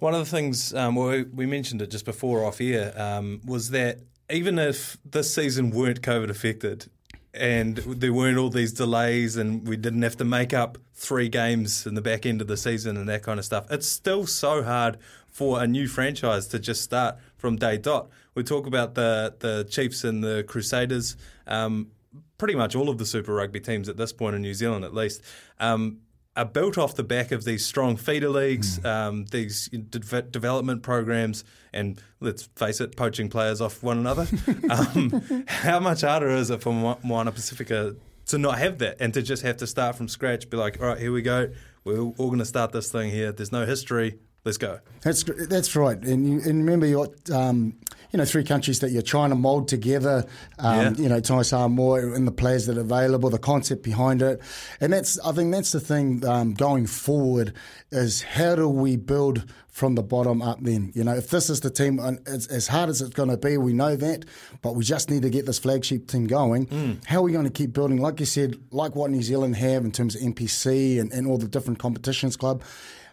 One of the things, um, we mentioned it just before off air, um, was that even if this season weren't COVID affected and there weren't all these delays and we didn't have to make up three games in the back end of the season and that kind of stuff, it's still so hard for a new franchise to just start from day dot. We talk about the, the Chiefs and the Crusaders. Um, pretty much all of the Super Rugby teams at this point in New Zealand, at least, um, are built off the back of these strong feeder leagues, mm. um, these de- development programs, and let's face it, poaching players off one another. um, how much harder is it for Moana Pacifica to not have that and to just have to start from scratch? Be like, all right, here we go. We're all going to start this thing here. There's no history. Let's go. That's that's right. And you, and remember, you got um, you know three countries that you're trying to mould together. Um, yeah. You know, Tonga Samoa and the players that are available, the concept behind it, and that's I think that's the thing um, going forward is how do we build from the bottom up then. You know, if this is the team, it's as hard as it's going to be, we know that, but we just need to get this flagship team going. Mm. How are we going to keep building, like you said, like what New Zealand have in terms of NPC and, and all the different competitions club?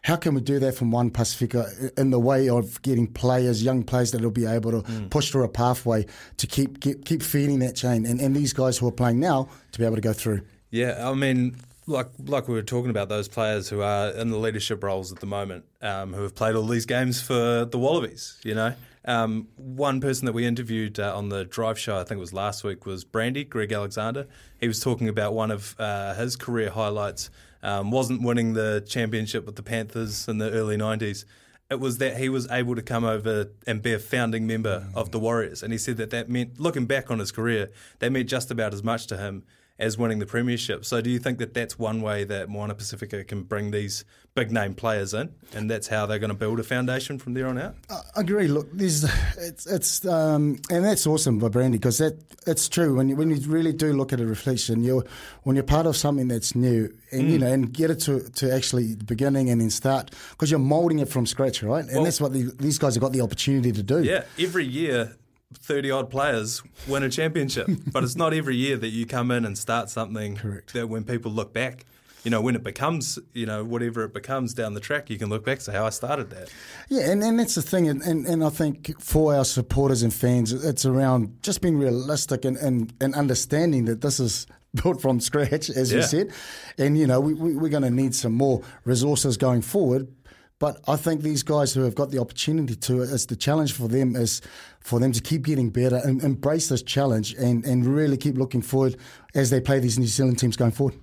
How can we do that from Moana Pacifica in the way of getting players, young players that will be able to mm. push through a pathway to keep keep, keep feeding that chain, and, and these guys who are playing now to be able to go through. Yeah, I mean, like like we were talking about those players who are in the leadership roles at the moment, um, who have played all these games for the Wallabies. You know, um, one person that we interviewed uh, on the Drive Show, I think it was last week, was Brandy Greg Alexander. He was talking about one of uh, his career highlights um, wasn't winning the championship with the Panthers in the early 90s. It was that he was able to come over and be a founding member of the mm. Warriors. And he said that that meant, looking back on his career, that meant just about as much to him as winning the premiership. So do you think that that's one way that Moana Pacifica can bring these big name players in, and that's how they're going to build a foundation from there on out? I agree. Look, there's it's it's um, and that's awesome by Brandy because that it's true when you, when you really do look at a reflection, you when you're part of something that's new and mm. you know and get it to, to actually the beginning and then start because you're molding it from scratch, right? And well, that's what the, these guys have got the opportunity to do. Yeah, every year 30 odd players win a championship. but it's not every year that you come in and start something Correct. that when people look back, you know, when it becomes, you know, whatever it becomes down the track, you can look back to how I started that. Yeah, and, and that's the thing. And, and, and I think for our supporters and fans, it's around just being realistic and, and, and understanding that this is built from scratch, as yeah. you said. And, you know, we, we, we're going to need some more resources going forward. But I think these guys who have got the opportunity to, it's the challenge for them is for them to keep getting better and embrace this challenge and, and really keep looking forward as they play these New Zealand teams going forward.